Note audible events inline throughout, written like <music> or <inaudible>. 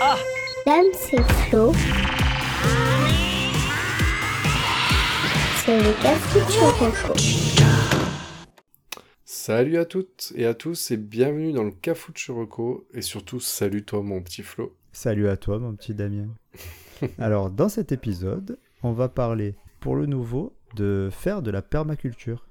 Dame, c'est Flo. C'est le Cafuturoco. Salut à toutes et à tous et bienvenue dans le Cafou de Chirocco et surtout salut toi mon petit Flo. Salut à toi, mon petit Damien. <laughs> Alors, dans cet épisode, on va parler, pour le nouveau, de faire de la permaculture.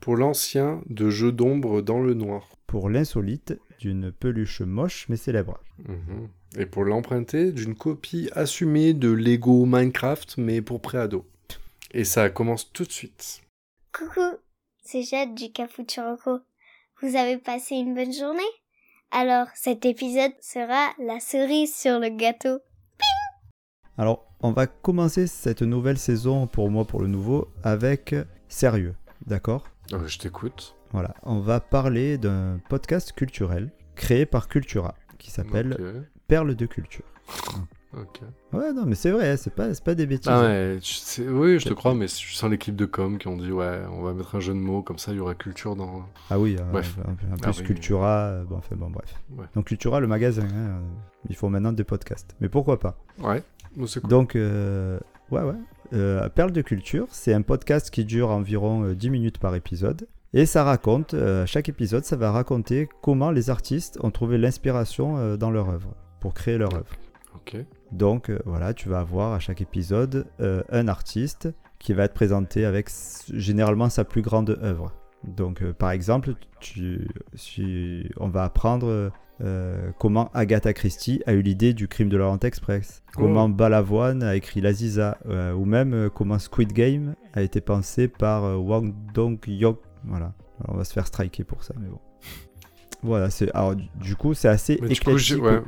Pour l'ancien, de jeux d'ombre dans le noir. Pour l'insolite, d'une peluche moche mais célèbre. Mhm. Et pour l'emprunter, d'une copie assumée de Lego Minecraft mais pour préado. Et ça commence tout de suite. Coucou, c'est Jade du Cafuturoco. Vous avez passé une bonne journée? Alors, cet épisode sera la cerise sur le gâteau. Alors, on va commencer cette nouvelle saison, pour moi, pour le nouveau, avec sérieux, d'accord? Euh, je t'écoute. Voilà, on va parler d'un podcast culturel créé par Cultura, qui s'appelle. Perles de culture. <laughs> ok. Ouais, non, mais c'est vrai, c'est pas, c'est pas des bêtises. Ah ouais, tu oui, je te crois, mais je sens l'équipe de com qui ont dit ouais, on va mettre un jeu de mots comme ça, il y aura culture dans. Ah oui, euh, Bref. en en Ah plus oui. Cultura, euh, bon, enfin, bon, bref. Ouais. Donc Cultura, le magasin, hein, euh, ils font maintenant des podcasts. Mais pourquoi pas? Ouais, c'est cool. Donc, euh, ouais, ouais. Euh, Perles de culture, c'est un podcast qui dure environ euh, 10 minutes par épisode. Et ça raconte, euh, chaque épisode, ça va raconter comment les artistes ont trouvé l'inspiration dans leur œuvre, pour créer leur œuvre. Ok. Donc euh, voilà, tu vas avoir à chaque épisode euh, un artiste qui va être présenté avec généralement sa plus grande œuvre. Donc euh, par exemple, tu, si on va apprendre euh, comment Agatha Christie a eu l'idée du crime de l'Orient Express, comment Balavoine a écrit l'Aziza, euh, ou même comment Squid Game a été pensé par Wang Dong-hyuk. Voilà, Alors, on va se faire striker pour ça, mais bon. Voilà, c'est alors du- coup c'est assez Mais du coup, éclectique. ouais,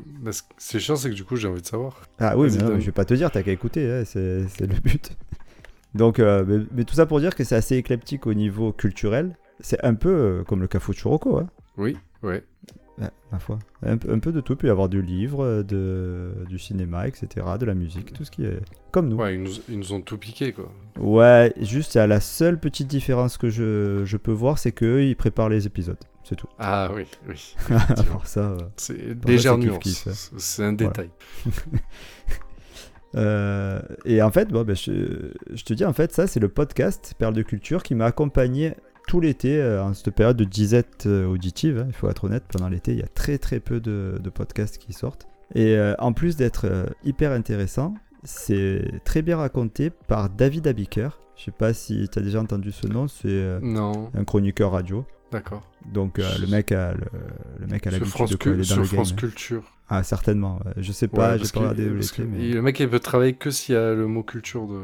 c'est chiant, c'est que du coup, j'ai envie de savoir. Ah oui, mais non, donne. mais je vais pas te dire, t'as qu'à écouter, hein, c'est c'est le but. <laughs> Donc, euh, mais, mais tout ça pour dire que c'est assez éclectique au niveau culturel. C'est un peu euh, comme le Cafu Churoko, hein, Oui, ouais. Ouais, ma foi. Un, peu- un peu de tout, il peut y avoir du livre, euh, de, du cinéma, etc., de la musique, tout ce qui est comme nous. Ouais, ils nous, ils nous ont tout piqué, quoi. Ouais, juste, la seule petite différence que je, je peux voir, c'est qu'eux, ils préparent les épisodes, c'est tout. Ah oui, oui. <laughs> Part ça, euh, C'est c'est nuance. hein. C'est- un détail. <laughs> Euh, et en fait, bon, ben, je, je te dis, en fait, ça, c'est le podcast Perle de Culture qui m'a accompagné tout l'été euh, en cette période de disette euh, auditive. hein, il faut être honnête, pendant l'été, il y a très très peu de, de podcasts qui sortent. Et en plus d'être hyper intéressant, c'est très bien raconté par David Abiker. Je sais pas si tu as déjà entendu ce nom, c'est un chroniqueur radio. D'accord. Donc euh, le mec a le, le mec a l'habitude de coller dans sur le France game. Culture. Ah certainement. Je sais pas, Ouais, j'ai pas regardé mais Le mec, il peut travailler que s'il y a le mot culture de.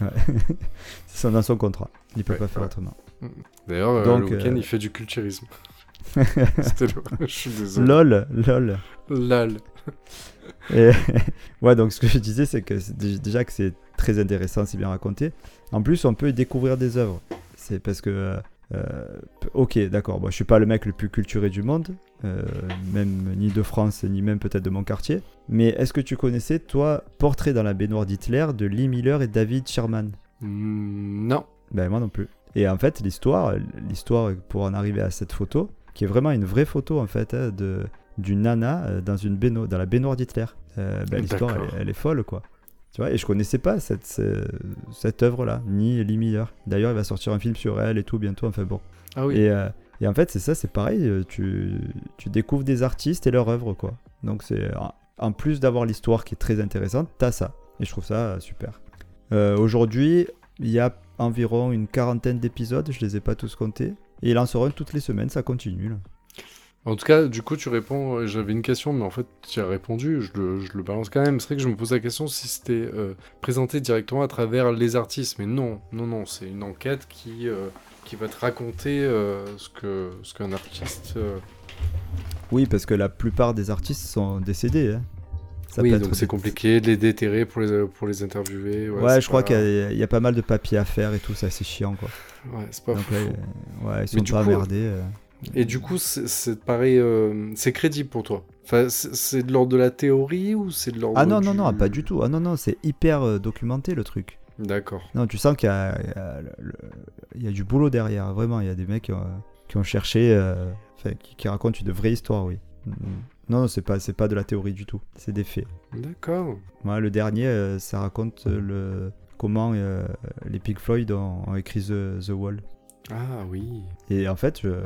Ouais. <laughs> c'est dans son contrat. Il peut Ouais, pas faire autrement. D'ailleurs, euh, Donc, le week-end, euh, il fait du culturisme. <laughs> C'était. <laughs> Je suis désolé. lol, lol. Lol. Et ouais, donc ce que je disais, c'est que déjà que c'est très intéressant, c'est bien raconté. En plus, on peut y découvrir des œuvres. C'est parce que, euh, ok, d'accord, bon, je suis pas le mec le plus culturé du monde, euh, même ni de France, ni même peut-être de mon quartier. Mais est-ce que tu connaissais, toi, Portrait dans la baignoire d'Hitler de Lee Miller et David Sherman? Mm, non. Ben moi non plus. Et en fait, l'histoire, l'histoire pour en arriver à cette photo, qui est vraiment une vraie photo en fait hein, de d'une nana euh, dans une baigno- dans la baignoire d'Hitler. Euh, ben, l'histoire, elle est folle quoi. Tu vois, et je connaissais pas cette ce- cette œuvre là, ni Lee Miller. D'ailleurs, il va sortir un film sur elle et tout bientôt. Enfin bon. Ah oui. Et, euh, et en fait, c'est ça, c'est pareil. euh, Tu tu découvres des artistes et leur œuvre quoi. Donc c'est en- en plus d'avoir l'histoire qui est très intéressante, t'as ça. Et je trouve ça euh, super. Euh, Aujourd'hui, il y a environ une quarantaine d'épisodes, je les ai pas tous comptés. Et il en sort un toutes les semaines, ça continue. Là. En tout cas, du coup, tu réponds. euh, J'avais une question, mais en fait, tu as répondu. Je le, je le balance quand même. C'est vrai que je me pose la question si c'était euh, présenté directement à travers les artistes. Mais non, non, non. C'est une enquête qui, euh, qui va te raconter euh, ce que ce qu'un artiste. Oui, parce que la plupart des artistes sont décédés. hein. Ça oui, donc c'est compliqué de les déterrer pour les, pour les interviewer. Ouais, c'est je crois qu'il y, a- il y a pas mal de papiers à faire et tout, c'est assez chiant quoi. Ouais, c'est pas Donc fou. ouais, ils sont du pas coup-. Euh. Et du coup, c'est- pareil, euh, c'est crédible pour toi. Enfin, c'est de l'ordre de la théorie ou c'est de l'ordre Ah non, non, du- non, pas du tout. Ah non, non, c'est hyper euh, documenté le truc. D'accord. Non, tu sens qu'il y y y a du boulot derrière, vraiment. Il y a des mecs qui ont, qui ont cherché, euh, qui, qui racontent une vraie histoire, oui. Non, non, c'est pas, pas de la théorie du tout. C'est des faits. D'accord. Moi, le dernier, euh, ça raconte euh, le comment euh, les Pink Floyd ont, ont écrit The, The Wall. Ah oui. Et en fait, je-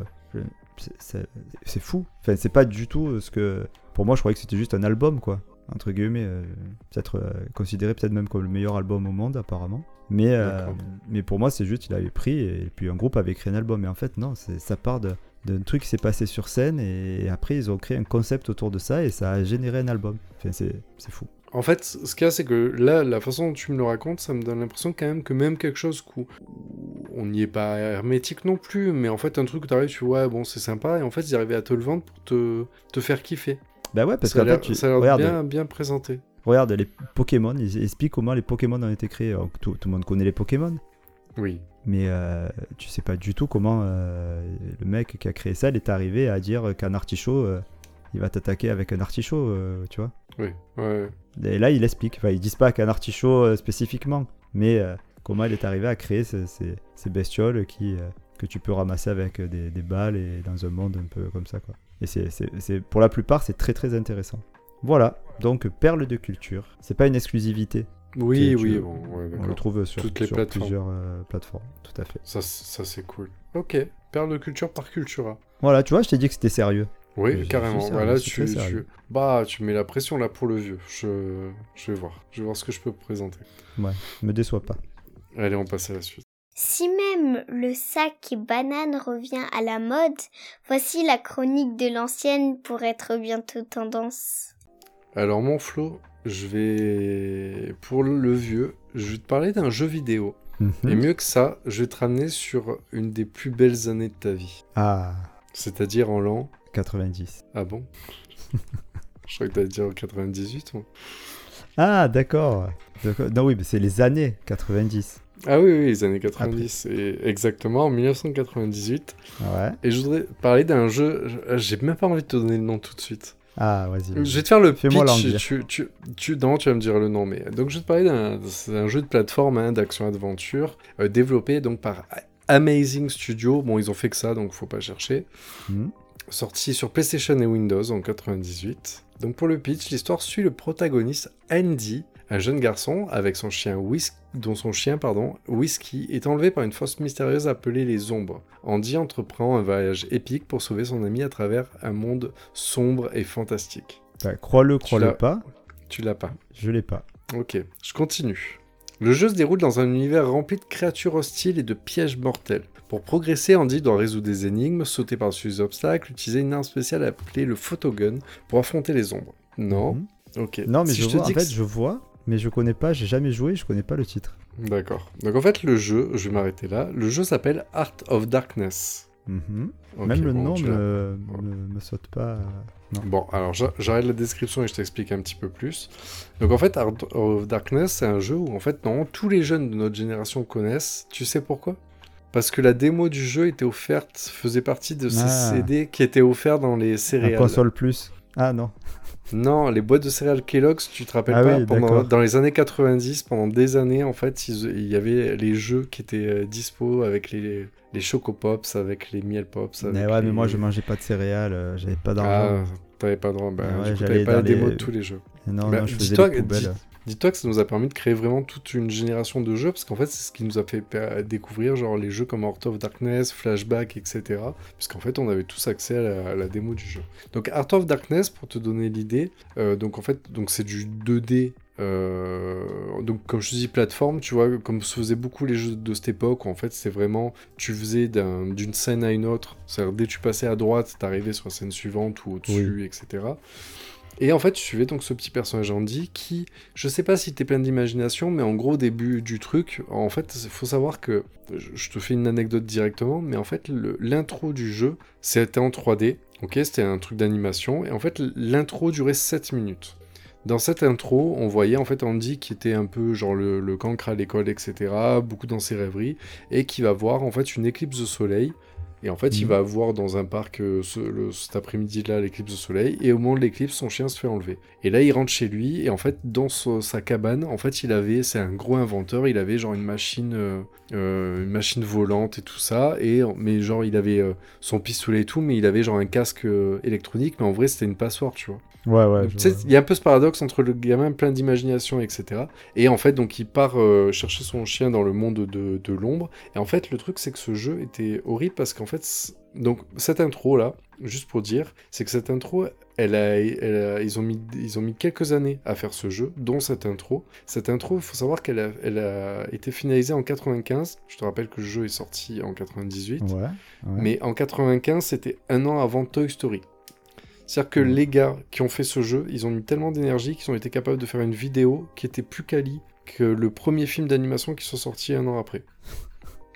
c'est- fou. Enfin, c'est pas du tout ce que. Pour moi, je croyais que c'était juste un album, quoi. Entre guillemets, euh, peut-être euh, considéré peut-être même comme le meilleur album au monde, apparemment. Mais, euh, mais pour moi, c'est juste il avait pris et puis un groupe avait créé un album. Mais en fait, non, c'est- ça part d'un truc qui s'est passé sur scène et après ils ont créé un concept autour de ça et ça a généré un album. Enfin, c'est fou. En fait, ce qu'il y a, c'est que là, la façon dont tu me le racontes, ça me donne l'impression quand même que même quelque chose où on n'y est pas hermétique non plus, mais en fait, un truc où t'arrives, tu vois, bon, c'est sympa, et en fait, ils arrivaient à te le vendre pour te, te faire kiffer. Bah ouais, parce qu'en fait, tu... ça a l'air regarde, bien, bien présenté. regarde les Pokémon, ils expliquent comment les Pokémon ont été créés. Alors, tout, tout le monde connaît les Pokémon. Oui. Mais euh, tu sais pas du tout comment euh, le mec qui a créé ça il est arrivé à dire qu'un artichaut, euh, il va t'attaquer avec un artichaut, tu vois. Oui. Ouais. Et là, il explique. Enfin, ils disent pas qu'un artichaut euh, spécifiquement, mais euh, comment il est arrivé à créer ces, ces- ces bestioles qui, euh, que tu peux ramasser avec des, des balles et dans un monde un peu comme ça, quoi. Et c'est, pour la plupart, c'est très très intéressant. Voilà, donc perle de culture. C'est pas une exclusivité. Oui, oui, bon, ouais, On le trouve sur, Toutes les sur plateformes. plusieurs euh, plateformes. Tout à fait. Ça, ça c'est cool. Ok. Perle de culture par Cultura. Voilà, tu vois, je t'ai dit que c'était sérieux. Oui, carrément. Bah, c'est tu. Bah, tu mets la pression là pour le vieux. Je, je vais voir. Je vais voir ce que je peux présenter. Me déçois pas. Allez, on passe à la suite. Si même le sac banane revient à la mode, voici la chronique de l'ancienne pour être bientôt tendance. Alors, mon Flo, je vais. Pour le vieux, je vais te parler d'un jeu vidéo. Mhm. Et mieux que ça, je vais te ramener sur une des plus belles années de ta vie. Ah, C'est-à-dire en l'an. 90. Ah bon? <laughs> Je crois que t'allais dire en 98, moi. Ah, d'accord. Non, oui, mais c'est les années 90. Ah oui, oui, les années 90. Et exactement, en 1998. Ouais. Et je voudrais parler d'un jeu. J'ai même pas envie de te donner le nom tout de suite. Ah, vas-y. Je vais te faire le Fais-moi pitch. Tu, tu, tu, non, tu vas me dire le nom, mais donc je vais te parler d'un jeu de plateforme hein, d'action-aventure euh, développé donc par Amazing Studio. Bon, ils ont fait que ça, donc faut pas chercher. Mhm. Sorti sur PlayStation et Windows en 98. Donc pour le pitch, l'histoire suit le protagoniste Andy, un jeune garçon avec son chien Whis- dont son chien pardon, Whisky est enlevé par une force mystérieuse appelée les Ombres. Andy entreprend un voyage épique pour sauver son ami à travers un monde sombre et fantastique. Bah, crois-le, crois-le pas. Tu l'as pas. Je l'ai pas. Ok, je continue. Le jeu se déroule dans un univers rempli de créatures hostiles et de pièges mortels. Pour progresser, Andy doit résoudre des énigmes, sauter par-dessus les obstacles, utiliser une arme spéciale appelée le photogun pour affronter les ombres. Non Mhm. Ok. Non, mais Si je, te vois. En dis que fait, je vois, mais je connais pas. J'ai jamais joué. Je connais pas le titre. D'accord. Donc en fait, le jeu, je vais m'arrêter là, le jeu s'appelle Art of Darkness. Ok, Même le bon, nom l'as. me, saute pas. Bon, alors j'a- j'arrête la description et je t'explique un petit peu plus. Donc en fait, Art of Darkness, c'est un jeu où en fait, non, tous les jeunes de notre génération connaissent. Tu sais pourquoi? Parce que la démo du jeu était offerte, faisait partie de ces Ah. CD qui étaient offerts dans les Un céréales. console plus. Ah non. Non, les boîtes de céréales Kellogg's, tu te rappelles Ah pas oui, pendant, d'accord. Dans les années 90, pendant des années, en fait, il y avait les jeux qui étaient euh, dispo avec les, les Choco Pops, avec les Miel Pops. Mais avec ouais, les- mais moi je mangeais pas de céréales. euh, J'avais pas d'argent. Ah, t'avais pas droit. Bah, Ah ouais, du coup, t'avais pas la démo les- de tous les jeux. non, Bah, non, je faisais que- poubelles. dis- Dis-toi que ça nous a permis de créer vraiment toute une génération de jeux, parce qu'en fait, c'est ce qui nous a fait découvrir genre les jeux comme Heart of Darkness, Flashback, etc. Puisqu'en fait, on avait tous accès à la, à la démo du jeu. Donc, Heart of Darkness, pour te donner l'idée, euh, donc en fait, donc c'est du 2D. euh, donc comme je te dis plateforme tu vois comme se faisaient beaucoup les jeux de cette époque où en fait c'est vraiment tu faisais d'un- d'une scène à une autre c'est-à-dire dès que tu passais à droite t'arrivais sur la scène suivante ou au-dessus etc et en fait, tu suivais donc ce petit personnage Andy qui, je sais pas si t'es plein d'imagination, mais en gros, début du truc, en fait, faut savoir que, je te fais une anecdote directement, mais en fait, l'intro du jeu, c'était en 3D, ok, c'était un truc d'animation, et en fait, l'intro durait 7 minutes. Dans cette intro, on voyait en fait Andy qui était un peu genre le cancre à l'école, etc., beaucoup dans ses rêveries, et qui va voir en fait une éclipse de soleil Et en fait, il Mhm. va voir dans un parc euh, ce- le- cet après-midi-là l'éclipse de soleil. Et au moment de l'éclipse, son chien se fait enlever. Et là, il rentre chez lui. Et en fait, dans so- sa cabane, en fait, il avait, c'est un gros inventeur. Il avait genre une machine, euh, euh, une machine volante et tout ça. Et mais genre, il avait euh, son pistolet et tout, mais il avait genre un casque électronique. Mais en vrai, c'était une passoire, tu vois. Ouais, ouais. Il y a un peu ce paradoxe entre le gamin plein d'imagination, etc. Et en fait, donc il part euh, chercher son chien dans le monde de, de l'ombre. Et en fait, le truc, c'est que ce jeu était horrible parce qu'en fait, donc cette intro là, juste pour dire, c'est que cette intro, elle a, elle a- ils ont mis, ils ont mis quelques années à faire ce jeu, dont cette intro. Cette intro, il faut savoir qu'elle a, elle a été finalisée en 95. Je te rappelle que le jeu est sorti en 98. Ouais. ouais. Mais en 95, c'était un an avant Toy Story. C'est-à-dire que Ouais. les gars qui ont fait ce jeu, ils ont mis tellement d'énergie qu'ils ont été capables de faire une vidéo qui était plus quali que le premier film d'animation qui sont sortis un an après.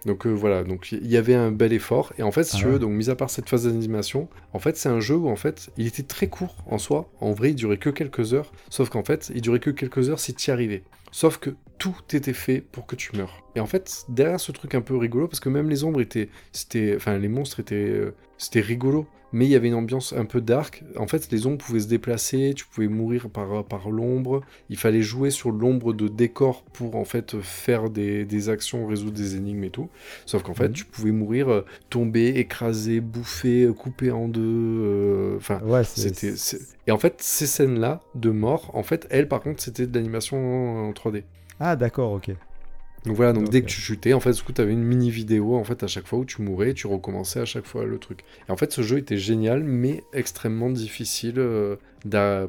Donc euh, voilà, donc il y avait un bel effort. Et en fait, si Ah tu veux, donc mis à part cette phase d'animation, en fait, c'est un jeu où en fait, il était très court en soi. En vrai, il durait que quelques heures. Sauf qu'en fait, il durait que quelques heures si tu y arrivais. Sauf que tout était fait pour que tu meurs. Et en fait, derrière ce truc un peu rigolo, parce que même les ombres étaient, c'était, enfin les monstres étaient, euh, c'était rigolo. Mais il y avait une ambiance un peu dark. En fait, les ombres pouvaient se déplacer, tu pouvais mourir par, par l'ombre. Il fallait jouer sur l'ombre de décor pour en fait faire des, des actions, résoudre des énigmes et tout. Sauf qu'en fait, Mhm. tu pouvais mourir, euh, tomber, écraser, bouffer, euh, couper en deux. euh, Enfin, Ouais, c'était. Et en fait, ces scènes-là de mort, en fait, elles, par contre, c'était de l'animation en 3D. Ah, d'accord, ok. Donc voilà, donc dès que tu chutais, en fait, du coup, tu avais une mini vidéo en fait à chaque fois où tu mourais, et tu recommençais à chaque fois le truc. Et en fait, ce jeu était génial, mais extrêmement difficile euh,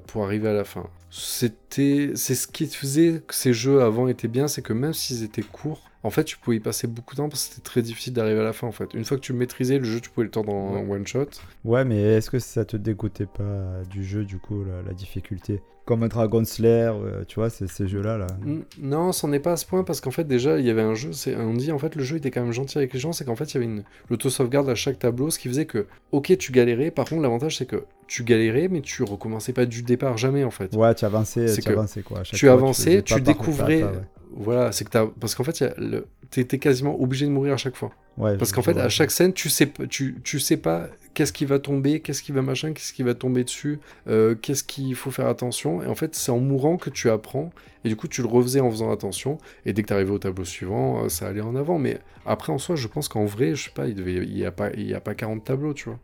pour arriver à la fin. C'était, c'est ce qui faisait que ces jeux avant étaient bien, c'est que même s'ils étaient courts, en fait, tu pouvais y passer beaucoup de temps parce que c'était très difficile d'arriver à la fin. En fait, une fois que tu maîtrisais le jeu, tu pouvais le tendre en Ouais. one shot. Ouais, mais est-ce que ça te dégoûtait pas du jeu, du coup, la, la difficulté? Comme un Dragon Slayer, euh, tu vois, ces jeux-là, là. N- Non, c'en est pas à ce point parce qu'en fait déjà il y avait un jeu, c'est on dit en fait le jeu était quand même gentil avec les gens, c'est qu'en fait il y avait une l'auto-sauvegarde à chaque tableau, ce qui faisait que ok tu galérais, par contre l'avantage c'est que tu galérais mais tu recommençais pas du départ jamais en fait. Ouais, tu avançais, tu avançais, quoi. tu avançais, tu découvrais, pas- pas, ouais. Voilà, c'est que t'as parce qu'en fait le- t'étais quasiment obligé de mourir à chaque fois. Ouais, Parce qu'en fait à chaque scène tu sais p- tu, tu sais pas qu'est-ce qui va tomber, qu'est-ce qui va machin, qu'est-ce qui va tomber dessus, euh, qu'est-ce qu'il faut faire attention. Et en fait c'est en mourant que tu apprends. Et du coup tu le refaisais en faisant attention. Et dès que tu arrivais au tableau suivant euh, ça allait en avant. Mais après en soi je pense qu'en vrai je sais pas il devait il y a pas il y a pas 40 tableaux tu vois.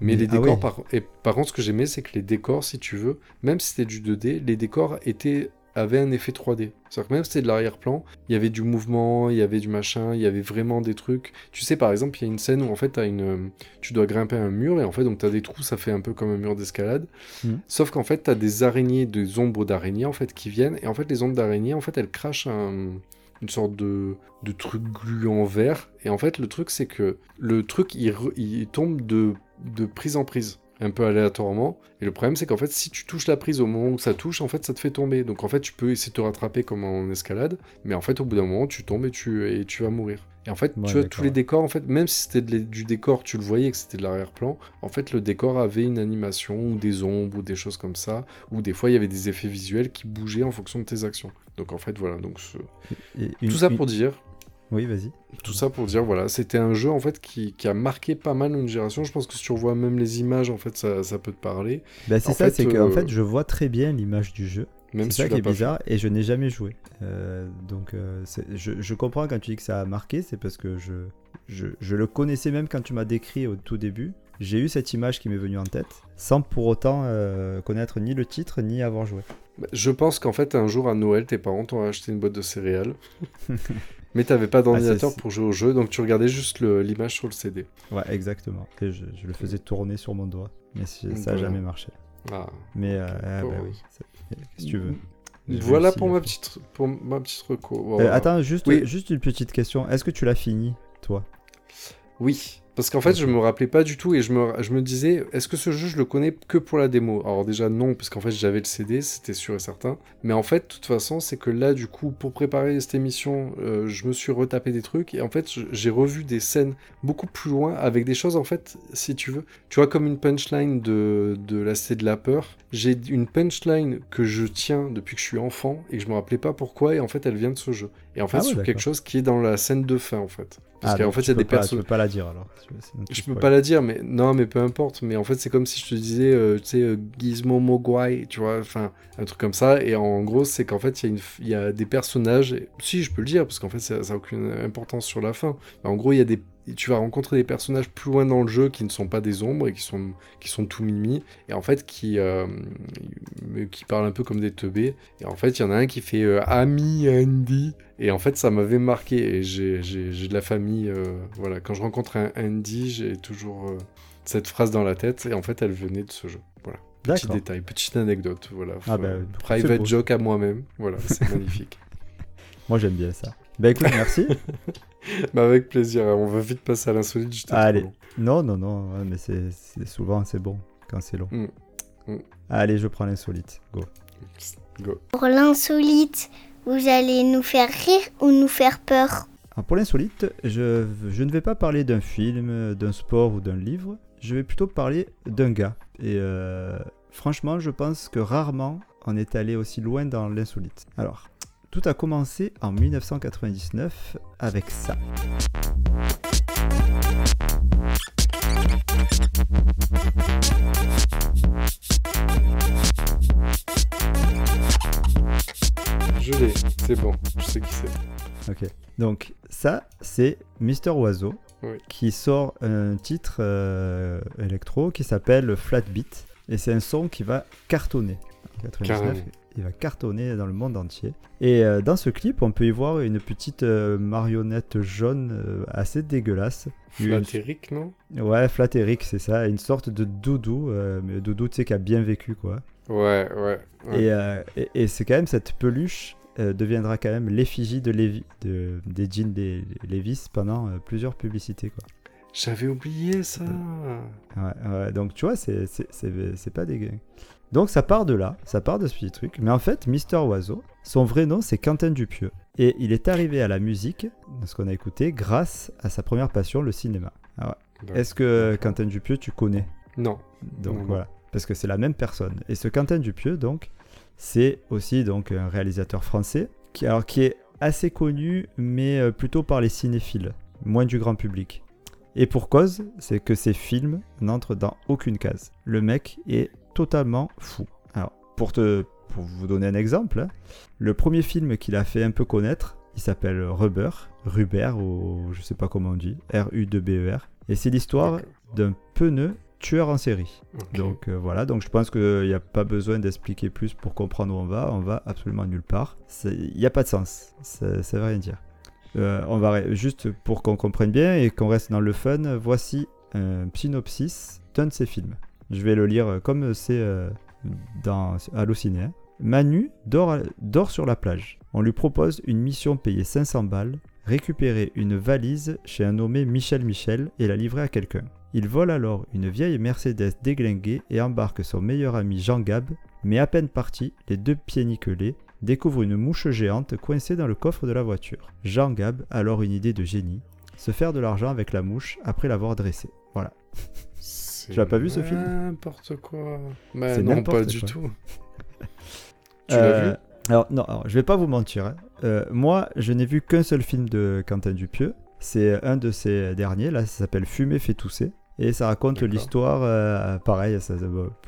Mais Mais- les ah décors par et par contre ce que j'aimais c'est que les décors si tu veux même si c'était du 2D les décors étaient avaient un effet 3D. C'est-à-dire que même si c'était de l'arrière-plan, il y avait du mouvement, il y avait du machin, il y avait vraiment des trucs. Tu sais, par exemple, il y a une scène où en fait, as une, euh, tu dois grimper un mur et en fait, donc tu as des trous, ça fait un peu comme un mur d'escalade. Mhm. Sauf qu'en fait, tu as des araignées, des ombres d'araignées en fait qui viennent et en fait, les ombres d'araignées, en fait, elles crachent un- une sorte de, de truc gluant vert. Et en fait, le truc, c'est que le truc, il, tombe de, de prise en prise un peu aléatoirement. Et le problème, c'est qu'en fait, si tu touches la prise au moment où ça touche, en fait, ça te fait tomber. Donc, en fait, tu peux essayer de te rattraper comme en escalade, mais en fait, au bout d'un moment, tu tombes et tu, et tu vas mourir. Et en fait, Ouais, tu vois, tous les décors, en fait, même si c'était du décor, tu le voyais que c'était de l'arrière-plan, en fait, le décor avait une animation ou des ombres ou des choses comme ça, ou des fois, il y avait des effets visuels qui bougeaient en fonction de tes actions. Donc, en fait, voilà. Donc, ce- Et tout ça pour dire, Oui, vas-y. tout ça pour dire, voilà, c'était un jeu en fait qui, qui a marqué pas mal une génération. Je pense que si tu revois même les images, en fait, ça, ça peut te parler. Bah, c'est ça, c'est que en euh, fait, je vois très bien l'image du jeu. Même C'est si ça qui est fait. bizarre et je n'ai jamais joué. Euh, donc euh, je, je comprends quand tu dis que ça a marqué, c'est parce que je, je, je le connaissais même quand tu m'as décrit au tout début. J'ai eu cette image qui m'est venue en tête, sans pour autant euh, connaître ni le titre ni avoir joué. Bah, Je pense qu'en fait, un jour à Noël, tes parents t'ont acheté une boîte de céréales. <laughs> mais t'avais pas d'ordinateur c'est- pour jouer au jeu, donc tu regardais juste l'image sur le CD. Ouais, exactement. Et je, je le faisais tourner sur mon doigt, mais si- ça n'a jamais marché. Ah. Mais euh, ah, bah oui, qu'est-ce que tu veux? Voilà pour ma petite, pour ma petite reco. Euh, attends, juste, Oui. juste une petite question. Est-ce que tu l'as fini, toi? Oui, parce qu'en fait, je me rappelais pas du tout et je me, je me disais, est-ce que ce jeu, je le connais que pour la démo? Alors déjà non, parce qu'en fait, j'avais le CD, c'était sûr et certain. Mais en fait, de toute façon, c'est que là, du coup, pour préparer cette émission, euh, je me suis retapé des trucs et en fait, j'ai revu des scènes beaucoup plus loin avec des choses, en fait, si tu veux. Tu vois, comme une punchline de, de la Cité de la Peur. J'ai une punchline que je tiens depuis que je suis enfant et que je me rappelais pas pourquoi et en fait, elle vient de ce jeu. Et en fait, Ah ouais, sur quelque chose qui est dans la scène de fin, en fait. Parce Ah, qu'en fait, il y a des personnes. Tu peux pas la dire alors. Je peux pas la dire, mais non, mais peu importe. Mais en fait, c'est comme si je te disais, euh, tu sais, euh, Gizmo Mogwai, tu vois, enfin, un truc comme ça. Et en gros, c'est qu'en fait, il y, a une f- il y a des personnages. Si, je peux le dire, parce qu'en fait, ça n'a aucune importance sur la fin. Mais en gros, il y a des. Tu vas rencontrer des personnages plus loin dans le jeu qui ne sont pas des ombres et qui sont, qui sont tout mimi. Et en fait, qui, euh, qui parlent un peu comme des teubés. Et en fait, il y en a un qui fait euh, Ami Andy. Et en fait, ça m'avait marqué. Et j'ai de la famille. euh, voilà, quand je rencontre un Andy, j'ai toujours cette phrase dans la tête. Et en fait, elle venait de ce jeu. Voilà. Petit détail, petite anecdote. Voilà. Ah c'est private joke à moi-même. Voilà, c'est <laughs> magnifique. Moi j'aime bien ça. Bah écoute, merci. <laughs> Bah, avec plaisir. On va vite passer à l'insolite. Allez. non, non, non, mais c'est c'est- souvent c'est bon quand c'est long. Mm. Mm. Allez, je prends l'insolite. Go. Go. Pour l'insolite, vous allez nous faire rire ou nous faire peur? Alors, pour l'insolite, je, je ne vais pas parler d'un film, d'un sport ou d'un livre. Je vais plutôt parler d'un gars. Et euh, franchement, je pense que rarement on est allé aussi loin dans l'insolite. Alors, tout a commencé en 1999 avec ça. Je l'ai. C'est bon. Je sais qui c'est. Ok. Donc ça, c'est Mister Oiseau Oui. qui sort un titre euh, électro qui s'appelle Flat Beat. Et c'est un son qui va cartonner. En 99, Carrément. Il va cartonner dans le monde entier. Et euh, dans ce clip, on peut y voir une petite euh, marionnette jaune euh, assez dégueulasse. Flatérique, non? Ouais, Flatteric, c'est ça. Une sorte de doudou. mais doudou, tu sais, qui a bien vécu, quoi. Ouais, ouais. ouais. Et, et, et c'est quand même cette peluche deviendra quand même l'effigie de des jeans des Levis pendant plusieurs publicités quoi. J'avais oublié ça. Ouais, ouais, donc tu vois c'est pas dégueu. Donc ça part de là, ça part de ce petit truc. Mais en fait, Mister Oiseau, son vrai nom c'est Quentin Dupieux. Et il est arrivé à la musique, ce qu'on a écouté, grâce à sa première passion, le cinéma. Alors, Est-ce que Quentin Dupieux tu connais? Non. Donc Non, non. voilà, parce que c'est la même personne. Et ce Quentin Dupieux, donc, c'est aussi donc un réalisateur français qui, alors, qui est assez connu, mais euh, plutôt par les cinéphiles, moins du grand public. Et pour cause, c'est que ses films n'entrent dans aucune case. Le mec est totalement fou. Alors, pour, te, pour vous donner un exemple, hein, le premier film qu'il a fait un peu connaître, il s'appelle Rubber, Ruber, ou je sais pas comment on dit, R-U-2-B-E-R. E Et c'est l'histoire d'un pneu tueur en série. Donc euh, voilà, donc je pense qu'il n'y a pas besoin d'expliquer plus pour comprendre où on va. On va absolument nulle part. Il n'y a pas de sens. Ça, ça veut rien dire. Euh, on va juste pour qu'on comprenne bien et qu'on reste dans le fun. Voici un synopsis d'un de ses films. Je vais le lire euh, comme c'est euh, dans Allociné. hein. Manu dort, sur la plage. On lui propose une mission payée 500 balles, récupérer une valise chez un nommé Michel Michel et la livrer à quelqu'un. Il vole alors une vieille Mercedes déglinguée et embarque son meilleur ami Jean Gab, mais à peine parti, les deux pieds nickelés, découvre une mouche géante coincée dans le coffre de la voiture. Jean Gab a alors une idée de génie, se faire de l'argent avec la mouche après l'avoir dressée. Voilà. <laughs> Tu l'as pas vu, ce film N'importe quoi. Bah, non, pas du quoi. tout. <laughs> tu l'as Euh, vu Alors non, alors, je vais pas vous mentir. hein. Euh, moi, je n'ai vu qu'un seul film de Quentin Dupieux. C'est un de ses derniers. Là, ça s'appelle Fumer fait tousser. Et ça raconte l'histoire, euh, pareil, ça,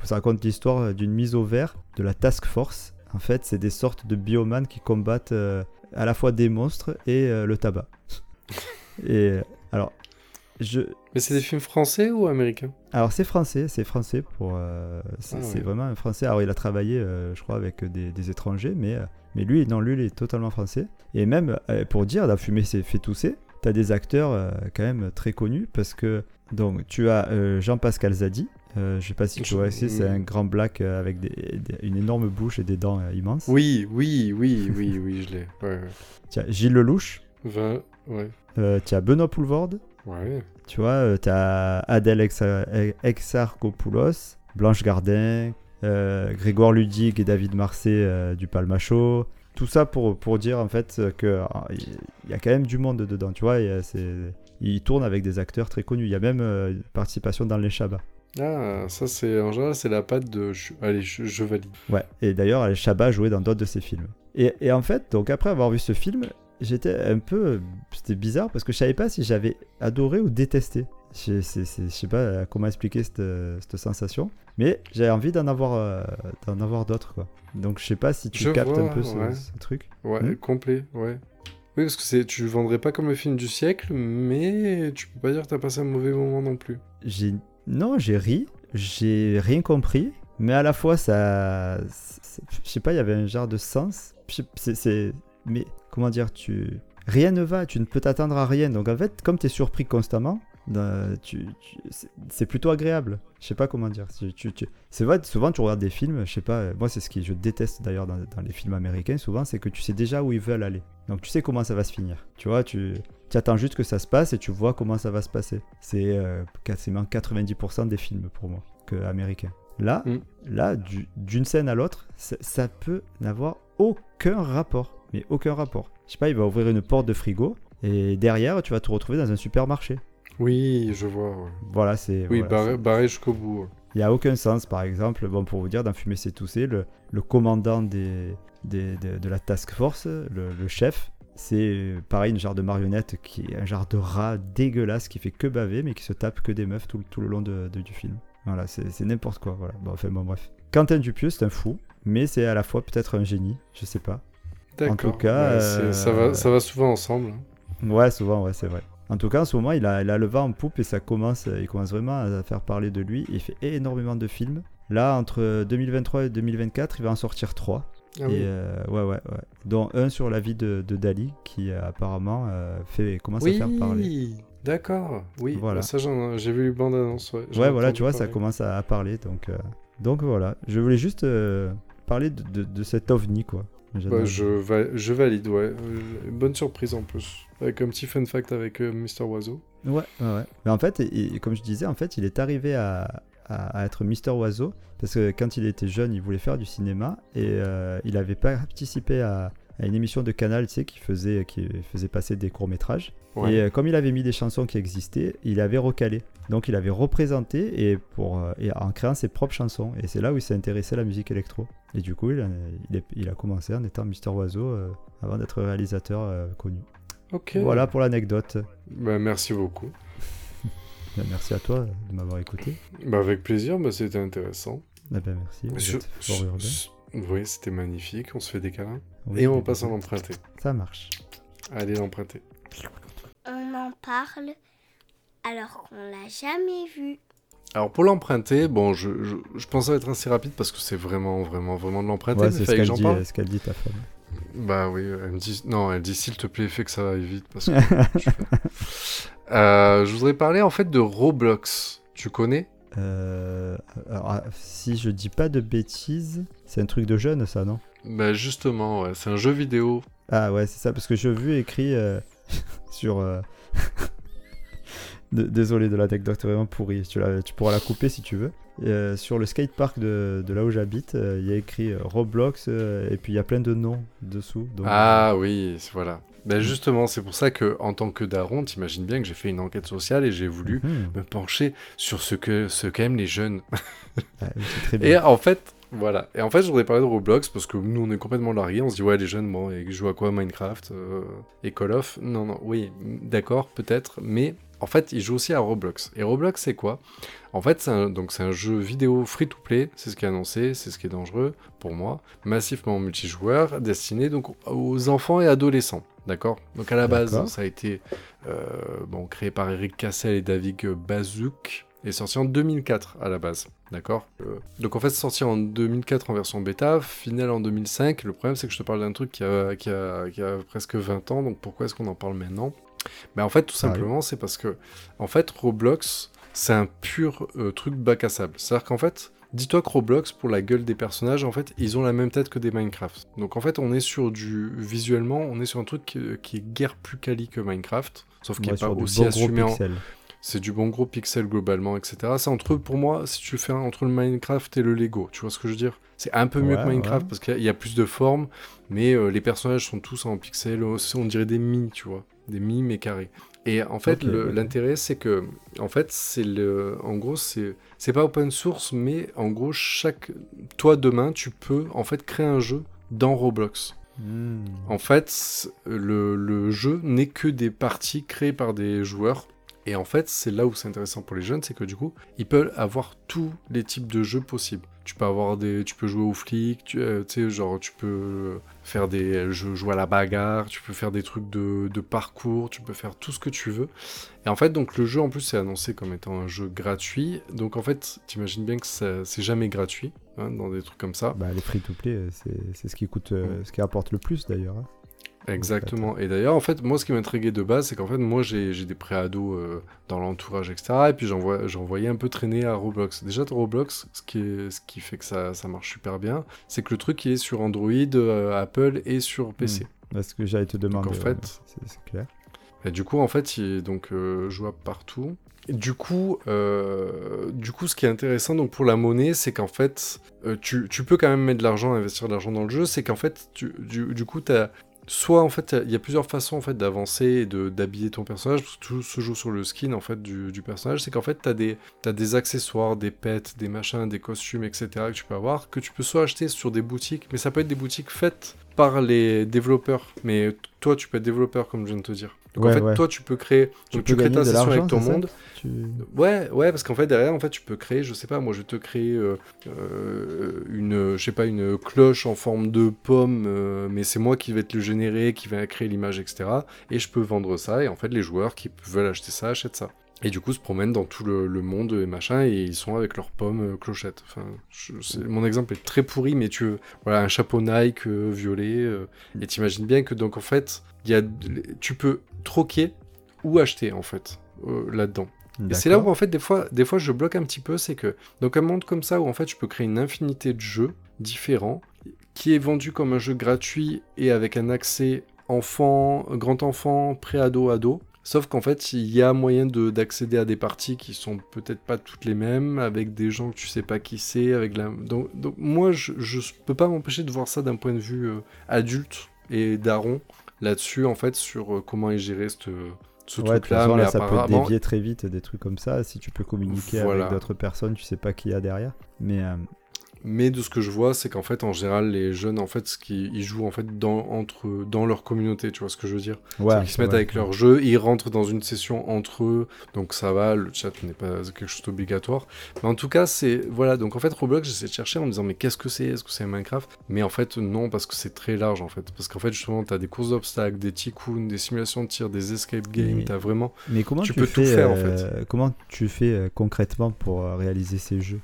ça- raconte l'histoire d'une mise au vert de la Task Force. En fait, c'est des sortes de biomanes qui combattent euh, à la fois des monstres et le tabac. <laughs> et alors, je, Mais c'est des films français ou américains? Alors c'est français, c'est français pour, euh, c'est Ah vraiment un français. Alors il a travaillé, euh, je crois, avec des, des étrangers, mais, euh, mais lui, non, lui, il est totalement français. Et même pour dire, la fumée s'est fait tousser. T'as des acteurs quand même très connus parce que donc tu as Jean-Pascal Zadi. je sais pas si tu vois c'est mm. un grand black avec des- des- une énorme bouche et des dents immenses. Oui, oui, oui, oui, oui, je l'ai. Ouais, ouais. Tu as Gilles Lelouch, 20, ouais. tu as Benoît Poulvorde, Ouais. Tu vois, euh, t'as Adèle Exa- Exarchopoulos, Blanche Gardin, euh, Grégoire Ludig et David Marseille euh, du Palmacho. Tout ça pour, pour dire en fait que ah, il y a quand même du monde dedans, tu vois. euh, Il tourne avec des acteurs très connus. Il y a même euh, une participation dans les Chabat. Ah, ça, c'est en général, c'est la patte de. Allez, je, je valide. Ouais, et d'ailleurs, les Chabat jouait dans d'autres de ses films. Et, et en fait, donc après avoir vu ce film, j'étais un peu. C'était bizarre parce que je savais pas si j'avais adoré ou détesté. Je c'est- c'est- je sais pas comment expliquer cette, cette sensation, mais j'avais envie d'en avoir, euh, d'en avoir d'autres quoi. Donc je sais pas si tu Je captes un peu ce, ouais. ce truc. Ouais, Hmm. complet, ouais. Oui, parce que c'est, tu le vendrais pas comme le film du siècle, mais tu peux pas dire que t'as passé un mauvais moment non plus. J'ai non, j'ai ri, j'ai rien compris, mais à la fois ça, je sais pas, il y avait un genre de sens. C'est- mais comment dire, tu rien ne va, tu ne peux t'attendre à rien. Donc en fait, comme tu es surpris constamment, euh, tu, tu- c'est- plutôt agréable. Je sais pas comment dire. C'est vrai, souvent tu regardes des films, je sais pas, euh, moi c'est ce que je déteste d'ailleurs dans, dans les films américains, souvent, c'est que tu sais déjà où ils veulent aller. Donc tu sais comment ça va se finir. Tu vois, tu, tu attends juste que ça se passe et tu vois comment ça va se passer. C'est euh, quasiment 90% des films pour moi, que américains. Là, Mm. là du- d'une scène à l'autre, ça peut n'avoir aucun rapport. Mais aucun rapport. Je sais pas, il va ouvrir une porte de frigo et derrière, tu vas te retrouver dans un supermarché. Oui, je vois. ouais. Voilà, c'est. Oui, voilà, barré, jusqu'au bout. il n'y a aucun sens, par exemple, bon, pour vous dire, dans Fumer c'est tousser, le, le commandant des, des- de, de la task force, le, le chef, c'est euh, pareil, une genre de marionnette qui est un genre de rat dégueulasse qui fait que baver, mais qui se tape que des meufs tout, le- tout le long de- de- du film. Voilà, c'est c'est n'importe quoi, voilà. Bon, enfin, bon, bref. Quentin Dupieux, c'est un fou, mais c'est à la fois peut-être un génie, je sais pas. D'accord. tout cas, Ouais, ça, va, ça va souvent ensemble. hein. Ouais, souvent, ouais, c'est vrai. En tout cas, en ce moment, il a, il a le vent en poupe et ça commence, il commence vraiment à faire parler de lui. Il fait énormément de films. Là, entre 2023 et 2024, il va en sortir trois. Ah et oui. euh, ouais, ouais, ouais. Dont un sur la vie de, de Dali, qui euh, apparemment euh, fait, commence à faire parler. Oui, d'accord. Oui, Voilà. ça j'en- j'ai vu les bandes annonces. Ouais, voilà, tu vois, ça commence à, à parler. Donc, euh, donc voilà. Je voulais juste parler de, de, de cet ovni, quoi. Ouais, je, va- je valide, ouais. Euh, Bonne surprise en plus. Avec un petit fun fact avec euh, Mister Oiseau. Ouais, ouais, ouais. Mais en fait, et- et comme je disais, en fait, il est arrivé à, à- à être Mister Oiseau parce que quand il était jeune, il voulait faire du cinéma et euh, il avait participé à, à une émission de Canal, tu sais, qui faisait, qui faisait passer des courts métrages. Ouais. Et euh, comme il avait mis des chansons qui existaient, il avait recalé. Donc il avait représenté et, pour, euh, et en créant ses propres chansons. Et c'est là où il s'est intéressé à la musique électro. Et du coup, il a, il a commencé en étant Mister Oiseau euh, avant d'être réalisateur connu. Ok. Voilà pour l'anecdote. Bah, merci beaucoup. <laughs> Ben, Merci à toi de m'avoir écouté. Bah, avec plaisir, c'était intéressant. Ben, merci. Vous Sur- êtes fort sur- Oui, c'était magnifique. On se fait des câlins. Oui, Et on passe à bon, l'emprunter. Ça marche. Allez, l'emprunter. On en parle alors qu'on l'a jamais vu. Alors, pour l'emprunter, bon, je, je, je pense que ça va être assez rapide parce que c'est vraiment, vraiment, vraiment de l'emprunter. Ouais, mais c'est ce fallait que qu'elle dit, euh, ce qu'elle dit ta femme. Bah oui, elle me dit. Non, elle dit s'il te plaît, fais que ça aille vite. Parce <laughs> que je, fais- Euh, je voudrais parler en fait de Roblox. Tu connais? Euh, alors, ah, si je dis pas de bêtises, c'est un truc de jeune, ça, non? Bah justement, ouais, c'est un jeu vidéo. Ah ouais, c'est ça, parce que je vu écrit euh, <laughs> sur... euh, <laughs> Désolé de l'anecdote vraiment pourrie, tu, la- tu pourras la couper si tu veux. Euh, sur le skatepark de, de là où j'habite, euh, il y a écrit Roblox euh, et puis il y a plein de noms dessous. donc, Ah oui, voilà. Ben justement, c'est pour ça que en tant que daron, t'imagines bien que j'ai fait une enquête sociale et j'ai voulu mhm. me pencher sur ce que ce qu'aiment les jeunes. <laughs> Ah, très bien. Et en fait, voilà. Et en fait, je voudrais parler de Roblox parce que nous, on est complètement largués. On se dit, ouais, les jeunes, bon, ils jouent à quoi Minecraft euh, et Call of? Non, non, oui, d'accord, peut-être. Mais en fait, ils jouent aussi à Roblox. Et Roblox, c'est quoi? En fait, c'est un, donc, c'est un jeu vidéo free-to-play. C'est ce qui est annoncé, c'est ce qui est dangereux pour moi. Massivement multijoueur, destiné donc aux enfants et adolescents. D'accord Donc à la base, ça a été euh, bon, créé par Eric Cassel et David Bazouk et sorti en 2004 à la base. D'accord Euh, Donc en fait, c'est sorti en 2004 en version bêta, final en 2005. Le problème, c'est que je te parle d'un truc qui a, qui, a, qui a presque 20 ans, donc pourquoi est-ce qu'on en parle maintenant? Mais en fait, tout Ah oui. simplement, c'est parce que en fait, Roblox, c'est un pur euh, truc bac à sable. C'est-à-dire qu'en fait, dis-toi que Roblox, pour la gueule des personnages, en fait, ils ont la même tête que des Minecraft. Donc en fait, on est sur du... Visuellement, on est sur un truc qui, qui est guère plus quali que Minecraft, sauf qu'il n'est pas aussi bon gros assumé en... pixel. C'est du bon gros pixel globalement, etc. C'est entre, pour moi, si tu fais un- entre le Minecraft et le Lego, tu vois ce que je veux dire? C'est un peu mieux Ouais, que Minecraft ouais. parce qu'il y a- il y a plus de formes, mais euh, les personnages sont tous en pixels, aussi, on dirait des mi, tu vois, des mi mais carrés. Et en fait, l'intérêt, c'est que, en fait, c'est le, en gros, c'est, c'est pas open source, mais en gros, chaque, toi demain, tu peux en fait créer un jeu dans Roblox. Hmm. En fait, le, le jeu n'est que des parties créées par des joueurs. Et en fait, c'est là où c'est intéressant pour les jeunes, c'est que du coup, ils peuvent avoir tous les types de jeux possibles. Tu peux avoir des, tu peux jouer aux flics, tu euh, tu sais, genre tu peux faire des jeux, jouer à la bagarre, tu peux faire des trucs de, de parcours, tu peux faire tout ce que tu veux. Et en fait, donc le jeu en plus c'est annoncé comme étant un jeu gratuit. Donc en fait, t'imagines bien que c'est jamais gratuit hein, dans des trucs comme ça. Bah, les free-to-play, euh, c'est c'est ce qui coûte, euh, ce qui rapporte le plus d'ailleurs. hein. Exactement. Et d'ailleurs, en fait, moi, ce qui m'intriguait de base, c'est qu'en fait, moi, j'ai des préados euh, dans l'entourage, etc. Et puis, j'en voyais un peu traîner à Roblox. Déjà, Roblox, ce qui, est- ce qui fait que ça, ça marche super bien, c'est que le truc il est sur Android, euh, Apple et sur PC. Bah, ce que j'allais te demander. en fait- c'est c'est clair. Et du coup, en fait, il est donc euh, jouable partout. Et du coup, euh, du coup, ce qui est intéressant donc pour la monnaie, c'est qu'en fait, euh, tu, tu peux quand même mettre de l'argent, investir de l'argent dans le jeu. C'est qu'en fait, tu, du, du coup, t'as soit en fait, il y a plusieurs façons en fait d'avancer et d'habiller ton personnage. Parce que tout se joue sur le skin en fait du, du personnage. C'est qu'en fait, t'as des t'as des accessoires, des pets, des machins, des costumes, etc. que tu peux avoir que tu peux soit acheter sur des boutiques, mais ça peut être des boutiques faites par les développeurs. Mais toi, tu peux être développeur comme je viens de te dire. Donc en fait, ouais. toi, tu peux créer, Tu donc peux tu crées ta session avec ton monde. Tu- Ouais, ouais, parce qu'en fait derrière, en fait, tu peux créer, je sais pas, moi, je vais te créer euh, euh, une, je sais pas, une cloche en forme de pomme, euh, mais c'est moi qui vais te le générer, qui va créer l'image, etc. Et je peux vendre ça, et en fait, les joueurs qui veulent acheter ça achètent ça. Et du coup, se promènent dans tout le, le monde et machin, et ils sont avec leurs pommes euh, clochettes. Enfin, je- mon exemple est très pourri, mais tu, voilà, un chapeau Nike euh, violet, euh, et t'imagines bien que donc en fait, y a, tu peux troquer ou acheter en fait euh, là-dedans. Et c'est là où en fait des fois, des fois je bloque un petit peu, c'est que donc un monde comme ça où en fait je peux créer une infinité de jeux différents qui est vendu comme un jeu gratuit et avec un accès enfant, grand enfant, pré-ado, ado. Sauf qu'en fait il y a moyen de d'accéder à des parties qui sont peut-être pas toutes les mêmes, avec des gens que tu sais pas qui c'est, avec la donc, donc moi je, je peux pas m'empêcher de voir ça d'un point de vue euh, adulte et daron là-dessus en fait sur euh, comment est géré cette ce Ouais, toute truc-là, façon, là, ça peut dévier très vite des trucs comme ça. Si tu peux communiquer Voilà. avec d'autres personnes, tu sais pas qui y a derrière. Mais euh, Mais de ce que je vois, c'est qu'en fait, en général, les jeunes, en fait, ce qui, ils jouent en fait dans, entre, dans leur communauté, tu vois ce que je veux dire? Ouais, Ils se mettent ouais. avec leur jeu, ils rentrent dans une session entre eux, donc ça va, le chat n'est pas quelque chose d'obligatoire. Mais en tout cas, c'est... Voilà, donc en fait, Roblox, j'essaie de chercher en me disant, mais qu'est-ce que c'est? Est-ce que c'est Minecraft? Mais en fait, non, parce que c'est très large, en fait. Parce qu'en fait, justement, t'as des courses d'obstacles, des tycoons, des simulations de tir, des escape games, Mais- t'as vraiment... Mais comment Tu tu, peux fais tout faire, en euh, Comment tu fais euh, concrètement pour euh, réaliser ces jeux?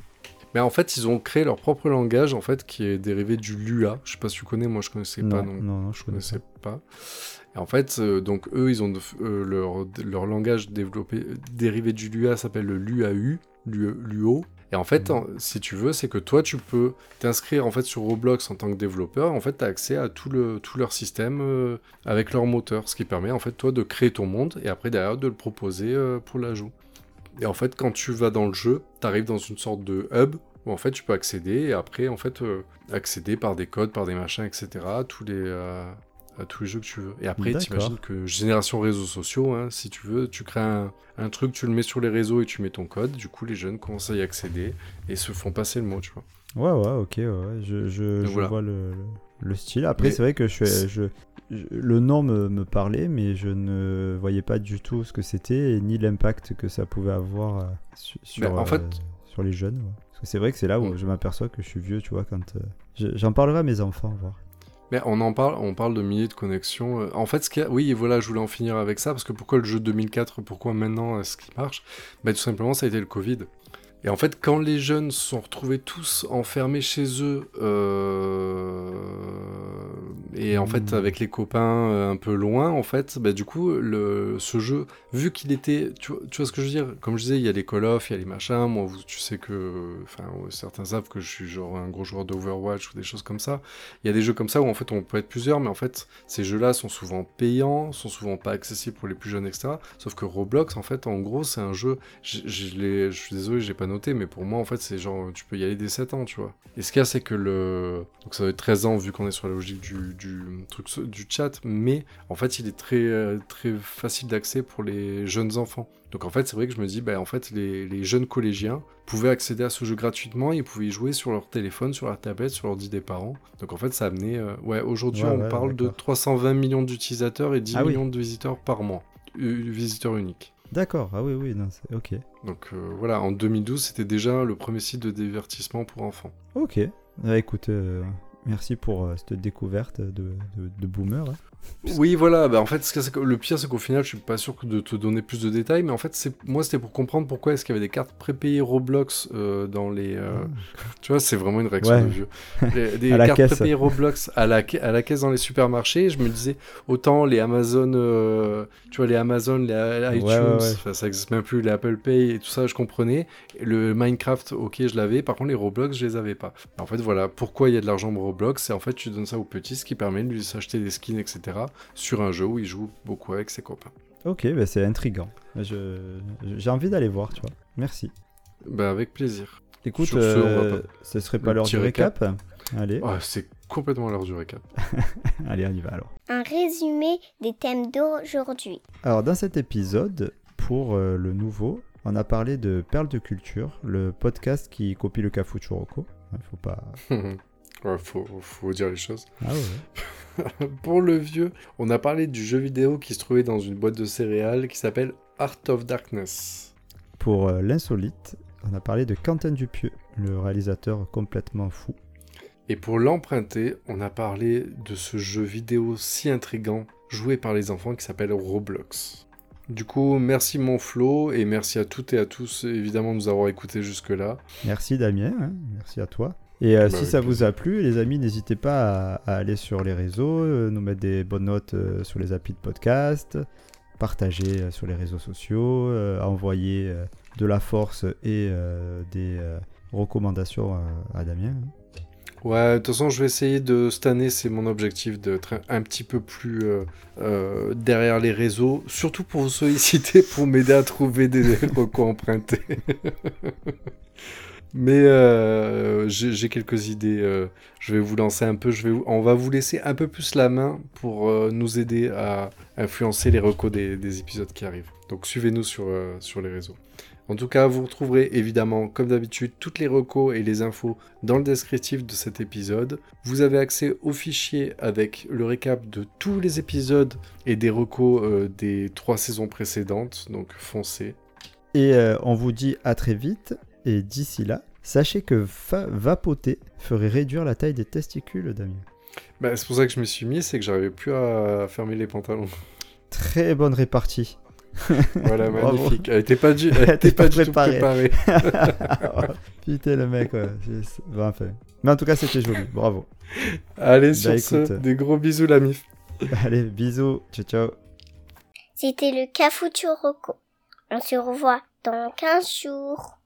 Mais en fait, ils ont créé leur propre langage, en fait, qui est dérivé du Lua. Je sais pas si tu connais, moi je connaissais pas non non, non, je je connais connaissais pas. pas. Et en fait, euh, donc eux, ils ont euh, leur, leur langage développé, dérivé du Lua s'appelle le LuaU, Lu- Luo. Et en fait, Mhm. en- si tu veux, c'est que toi, tu peux t'inscrire en fait sur Roblox en tant que développeur. En fait, tu as accès à tout, le, tout leur système euh, avec leur moteur, ce qui permet en fait toi de créer ton monde et après derrière de le proposer pour l'ajout. Et en fait, quand tu vas dans le jeu, tu arrives dans une sorte de hub où en fait tu peux accéder et après en fait euh, accéder par des codes, par des machins, etc. à tous les, euh, à tous les jeux que tu veux. Et après, t'imagines que génération réseaux sociaux, hein, si tu veux, tu crées un, un truc, tu le mets sur les réseaux et tu mets ton code. Du coup, les jeunes commencent à y accéder et se font passer le mot, tu vois. Ouais, ouais, ok, ouais, je, je, je voilà. vois le, le- le style. Après, Mais- c'est vrai que je, fais- je, je- le nom me, me parlait, mais je ne voyais pas du tout ce que c'était ni l'impact que ça pouvait avoir euh, su- sur, en fait- euh, sur les jeunes. ouais. Parce que c'est vrai que c'est là où Mm. je m'aperçois que je suis vieux, tu vois, quand... euh, je- J'en parlerai à mes enfants, voir. Mais on en parle, on parle de milliers de connexions. En fait, ce qu'il y a, oui, et voilà, je voulais en finir avec ça parce que pourquoi le jeu 2004, pourquoi maintenant est-ce qu'il marche? Bah, tout simplement, ça a été le Covid. Et en fait, quand les jeunes se sont retrouvés tous enfermés chez eux, euh, et en fait Mmh. avec les copains euh, un peu loin, en fait, bah, du coup, le, ce jeu, vu qu'il était, tu vois, tu vois ce que je veux dire? Comme je disais, il y a les Call of, il y a les machins. Moi, vous- tu sais que, enfin, certains savent que je suis genre un gros joueur d'Overwatch ou des choses comme ça. Il y a des jeux comme ça où en fait on peut être plusieurs, mais en fait ces jeux-là sont souvent payants, sont souvent pas accessibles pour les plus jeunes, etc. Sauf que Roblox, en fait, en gros, c'est un jeu. Je suis désolé, j'ai pas noté, mais pour moi, en fait, c'est genre tu peux y aller dès 7 ans, tu vois. Et ce qu'il y a, c'est que le. Donc ça doit être 13 ans vu qu'on est sur la logique du, du truc du chat, mais en fait, il est très très facile d'accès pour les jeunes enfants. Donc en fait, c'est vrai que je me dis, bah, en fait, les, les, jeunes collégiens pouvaient accéder à ce jeu gratuitement, ils pouvaient y jouer sur leur téléphone, sur leur tablette, sur l'ordi des parents. Donc en fait, ça a amené, euh, ouais, aujourd'hui, on parle de 320 millions d'utilisateurs et 10 Ah oui. millions de visiteurs par mois, euh, visiteurs uniques. D'accord, ah oui, oui, non, c'est ok. Donc euh, voilà, en 2012, c'était déjà le premier site de divertissement pour enfants. Ok. Ah, écoute, euh, merci pour euh, cette découverte de, de, de boomer. hein. Oui, voilà, bah en fait, ce que le pire, c'est qu'au final, je suis pas sûr que de te donner plus de détails, mais en fait, c'est moi, c'était pour comprendre pourquoi est-ce qu'il y avait des cartes prépayées Roblox euh, dans les. euh, <laughs> Tu vois, c'est vraiment une réaction Ouais. de vieux. Les- <laughs> Des cartes caisse. prépayées Roblox à la, ca- à la caisse dans les supermarchés, je me disais, autant les Amazon, euh, tu vois, les Amazon, les iTunes, Ouais, ouais, ouais. enfin, ça existe même plus, les Apple Pay et tout ça, je comprenais. Le Minecraft, ok, je l'avais, par contre, les Roblox, je les avais pas. En fait, voilà, pourquoi il y a de l'argent pour Roblox, c'est en fait, tu donnes ça aux petits, ce qui permet de lui s'acheter des skins, etc., sur un jeu où il joue beaucoup avec ses copains. Ok, bah, c'est intriguant. Je- J'ai envie d'aller voir, tu vois. Merci. Bah, avec plaisir. Écoute, ce, euh, ce serait pas l'heure du récap, Allez, Ah, c'est complètement l'heure du récap. <laughs> allez, on y va alors. Un résumé des thèmes d'aujourd'hui. Alors, dans cet épisode, pour euh, le nouveau, on a parlé de Perles de Culture, le podcast qui copie le Cafu Churoko. Il faut pas. <laughs> ouais, faut, faut dire les choses. Ah ouais. <laughs> Pour le vieux, on a parlé du jeu vidéo qui se trouvait dans une boîte de céréales qui s'appelle Art of Darkness. Pour euh, l'insolite, on a parlé de Quentin Dupieux, le réalisateur complètement fou. Et pour l'emprunter, on a parlé de ce jeu vidéo si intrigant joué par les enfants qui s'appelle Roblox. Du coup, merci mon Flo et merci à toutes et à tous évidemment de nous avoir écoutés jusque-là. Merci Damien, hein, merci à toi. Et euh, Bah, si ça vous a plu, les amis, n'hésitez pas à, à aller sur les réseaux, euh, nous mettre des bonnes notes euh, sur les applis de podcast, partager sur les réseaux sociaux, envoyer de la force et des recommandations à, à Damien. hein. Ouais, de toute façon, je vais essayer de. Cette année, c'est mon objectif d'être un, petit peu plus euh, euh, derrière les réseaux, surtout pour vous solliciter, pour m'aider à trouver des <laughs> recours empruntés. <laughs> Mais euh, j'ai quelques idées. euh, je vais vous lancer un peu. On va vous laisser un peu plus la main pour euh, nous aider à influencer les recos des, des épisodes qui arrivent. Donc suivez-nous sur, sur les réseaux. En tout cas, vous retrouverez évidemment, comme d'habitude, toutes les recos et les infos dans le descriptif de cet épisode. Vous avez accès au fichier avec le récap de tous les épisodes et des recos des trois saisons précédentes, donc foncez. Et on vous dit à très vite. Et d'ici là, sachez que va- vapoter ferait réduire la taille des testicules, Damien. Bah, c'est pour ça que je me suis mis, c'est que j'arrivais plus à fermer les pantalons. Très bonne répartie. <laughs> Voilà, Bravo. magnifique. Elle était pas du, elle était pas pas du tout préparée. préparée. <laughs> <laughs> Putain, le mec, ouais. c'est- bon, enfin. Mais en tout cas, c'était joli. Bravo. Allez, sur Bah, ce, écoute. des gros bisous, la mif. Allez, bisous. Ciao, ciao. C'était le Cafuturoko. On se revoit dans 15 jours.